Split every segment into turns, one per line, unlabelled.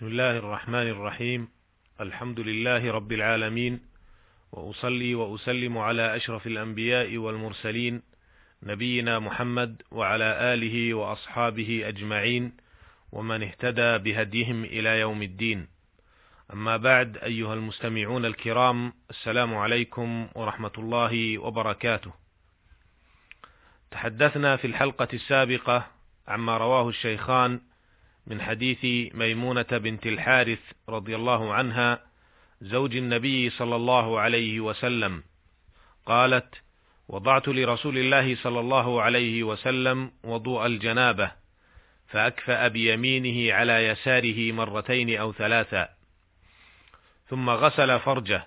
بسم الله الرحمن الرحيم. الحمد لله رب العالمين. وأصلي وأسلم على أشرف الأنبياء والمرسلين نبينا محمد وعلى آله وأصحابه أجمعين ومن اهتدى بهديهم إلى يوم الدين. أما بعد أيها المستمعون الكرام السلام عليكم ورحمة الله وبركاته. تحدثنا في الحلقة السابقة عما رواه الشيخان من حديث ميمونة بنت الحارث رضي الله عنها زوج النبي صلى الله عليه وسلم. قالت: وضعت لرسول الله صلى الله عليه وسلم وضوء الجنابة فأكفأ بيمينه على يساره مرتين أو ثلاثا ثم غسل فرجه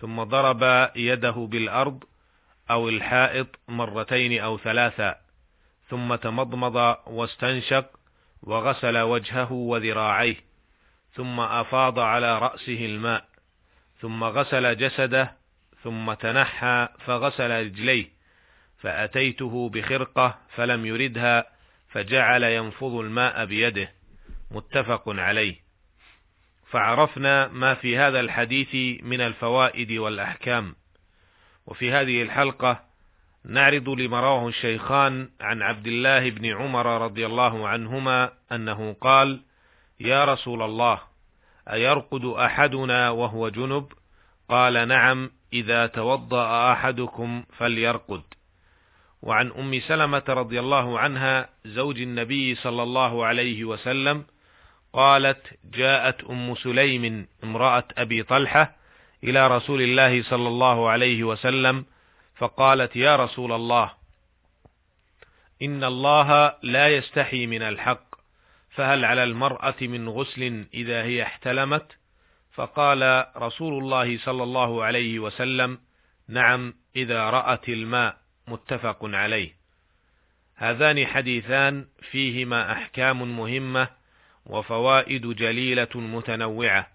ثم ضرب يده بالأرض أو الحائط مرتين أو ثلاثا ثم تمضمض واستنشق وغسل وجهه وذراعيه ثم أفاض على رأسه الماء ثم غسل جسده ثم تنحى فغسل رجليه فأتيته بخرقة فلم يردها فجعل ينفض الماء بيده. متفق عليه. فعرفنا ما في هذا الحديث من الفوائد والأحكام. وفي هذه الحلقة نعرض لما رواه الشيخان عن عبد الله بن عمر رضي الله عنهما أنه قال يا رسول الله أيرقد أحدنا وهو جنب؟ قال نعم إذا توضأ أحدكم فليرقد. وعن أم سلمة رضي الله عنها زوج النبي صلى الله عليه وسلم قالت جاءت أم سليم امرأة أبي طلحة إلى رسول الله صلى الله عليه وسلم فقالت يا رسول الله إن الله لا يستحي من الحق فهل على المرأة من غسل إذا هي احتلمت؟ فقال رسول الله صلى الله عليه وسلم نعم إذا رأت الماء متفق عليه. هذان حديثان فيهما أحكام مهمة وفوائد جليلة متنوعة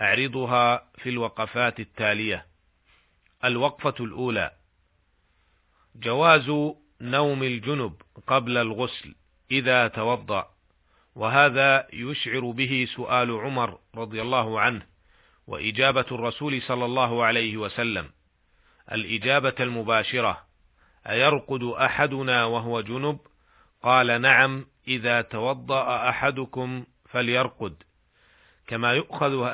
أعرضها في الوقفات التالية. الوقفة الأولى جواز نوم الجنب قبل الغسل إذا توضأ وهذا يشعر به سؤال عمر رضي الله عنه وإجابة الرسول صلى الله عليه وسلم الإجابة المباشرة أيرقد أحدنا وهو جنب؟ قال نعم إذا توضأ أحدكم فليرقد. كما يؤخذ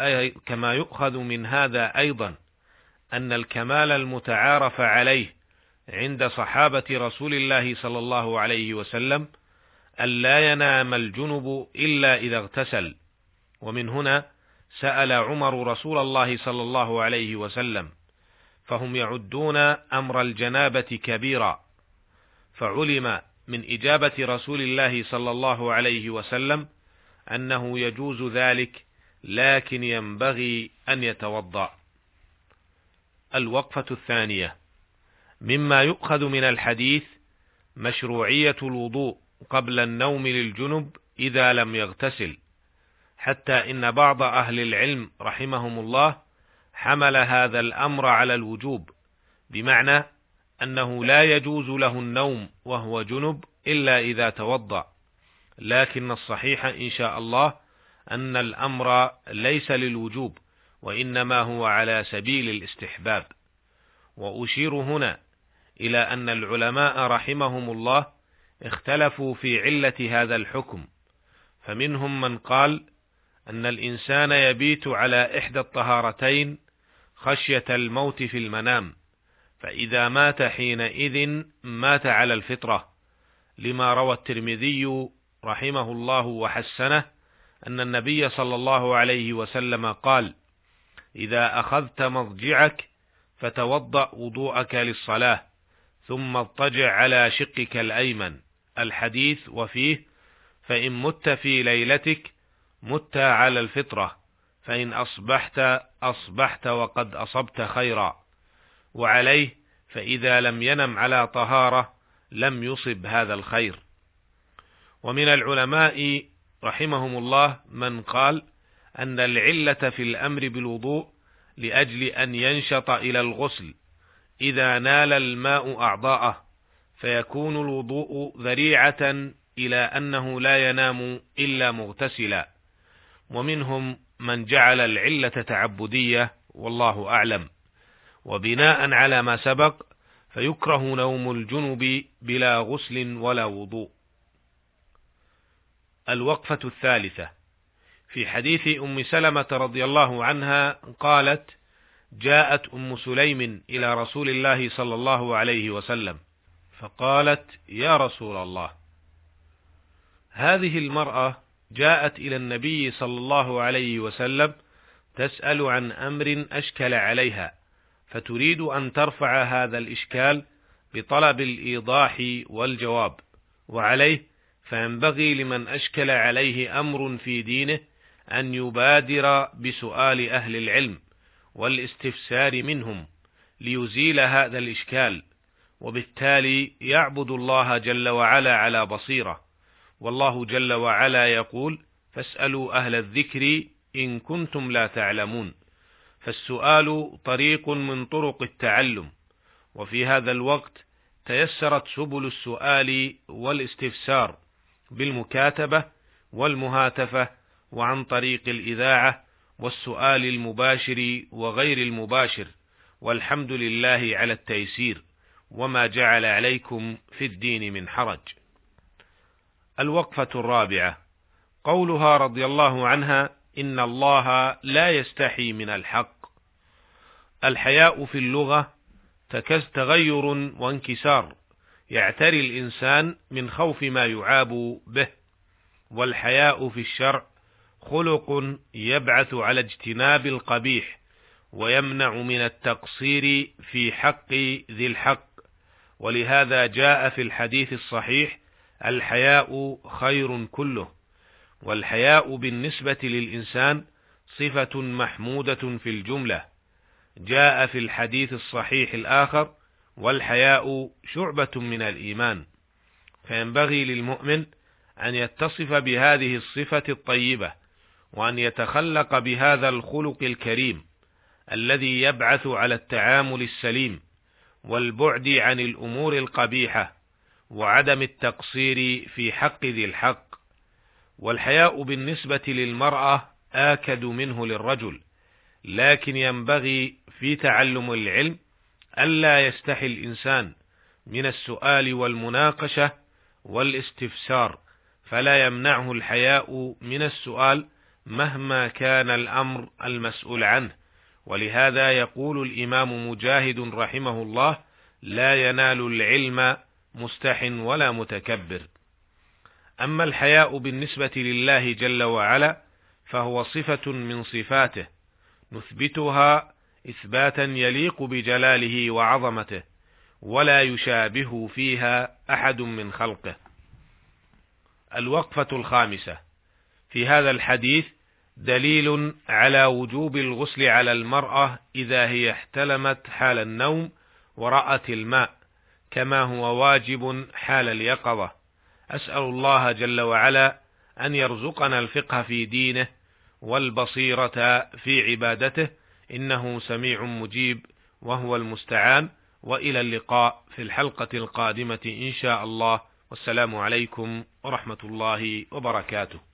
كما يؤخذ من هذا أيضا أن الكمال المتعارف عليه عند صحابة رسول الله صلى الله عليه وسلم ألا ينام الجنب إلا إذا اغتسل. ومن هنا سأل عمر رسول الله صلى الله عليه وسلم فهم يعدون أمر الجنابة كبيرا. فعلم من إجابة رسول الله صلى الله عليه وسلم أنه يجوز ذلك لكن ينبغي أن يتوضأ. الوقفة الثانية. مما يؤخذ من الحديث مشروعية الوضوء قبل النوم للجنب إذا لم يغتسل. حتى إن بعض أهل العلم رحمهم الله حمل هذا الأمر على الوجوب بمعنى أنه لا يجوز له النوم وهو جنب إلا إذا توضأ. لكن الصحيح إن شاء الله أن الأمر ليس للوجوب وإنما هو على سبيل الاستحباب. وأشير هنا إلى أن العلماء رحمهم الله اختلفوا في علة هذا الحكم. فمنهم من قال أن الإنسان يبيت على إحدى الطهارتين خشية الموت في المنام فإذا مات حينئذ مات على الفطرة. لما روى الترمذي رحمه الله وحسنه أن النبي صلى الله عليه وسلم قال: إذا أخذت مضجعك فتوضأ وضوءك للصلاة ثم اضطجع على شقك الأيمن. الحديث وفيه فإن مت في ليلتك مت على الفطرة فإن أصبحت أصبحت وقد أصبت خيرا. وعليه فإذا لم ينم على طهارة لم يصب هذا الخير. ومن العلماء رحمهم الله من قال أن العلة في الأمر بالوضوء لأجل أن ينشط إلى الغسل إذا نال الماء أعضاءه فيكون الوضوء ذريعة إلى أنه لا ينام إلا مغتسلا. ومنهم من جعل العلة تعبدية والله أعلم. وبناء على ما سبق فيكره نوم الجنب بلا غسل ولا وضوء. الوقفة الثالثة. في حديث أم سلمة رضي الله عنها قالت جاءت أم سليم إلى رسول الله صلى الله عليه وسلم فقالت يا رسول الله هذه المرأة جاءت إلى النبي صلى الله عليه وسلم تسأل عن أمر أشكل عليها فتريد أن ترفع هذا الإشكال بطلب الإيضاح والجواب وعليه فينبغي لمن أشكل عليه أمر في دينه أن يبادر بسؤال أهل العلم. والاستفسار منهم ليزيل هذا الإشكال وبالتالي يعبد الله جل وعلا على بصيرة. والله جل وعلا يقول فاسألوا أهل الذكر إن كنتم لا تعلمون فالسؤال طريق من طرق التعلم. وفي هذا الوقت تيسرت سبل السؤال والاستفسار بالمكاتبة والمهاتفة وعن طريق الإذاعة والسؤال المباشر وغير المباشر والحمد لله على التيسير وما جعل عليكم في الدين من حرج. الوقفة الرابعة قولها رضي الله عنها إن الله لا يستحي من الحق. الحياء في اللغة تغير وانكسار يعتري الإنسان من خوف ما يعاب به والحياء في الشرع خلق يبعث على اجتناب القبيح ويمنع من التقصير في حق ذي الحق. ولهذا جاء في الحديث الصحيح الحياء خير كله والحياء بالنسبة للإنسان صفة محمودة في الجملة. جاء في الحديث الصحيح الآخر والحياء شعبة من الإيمان. فينبغي للمؤمن أن يتصف بهذه الصفة الطيبة وأن يتخلق بهذا الخلق الكريم الذي يبعث على التعامل السليم والبعد عن الأمور القبيحة وعدم التقصير في حق ذي الحق والحياء بالنسبة للمرأة آكد منه للرجل لكن ينبغي في تعلم العلم ألا يستحي الإنسان من السؤال والمناقشة والإستفسار فلا يمنعه الحياء من السؤال مهما كان الأمر المسؤول عنه. ولهذا يقول الإمام مجاهد رحمه الله لا ينال العلم مستح ولا متكبر. أما الحياء بالنسبة لله جل وعلا فهو صفة من صفاته نثبتها إثباتا يليق بجلاله وعظمته ولا يشابه فيها أحد من خلقه. الوقفة الخامسة. في هذا الحديث دليل على وجوب الغسل على المرأة إذا هي احتلمت حال النوم ورأت الماء كما هو واجب حال اليقظة. أسأل الله جل وعلا أن يرزقنا الفقه في دينه والبصيرة في عبادته إنه سميع مجيب وهو المستعان. وإلى اللقاء في الحلقة القادمة إن شاء الله. والسلام عليكم ورحمة الله وبركاته.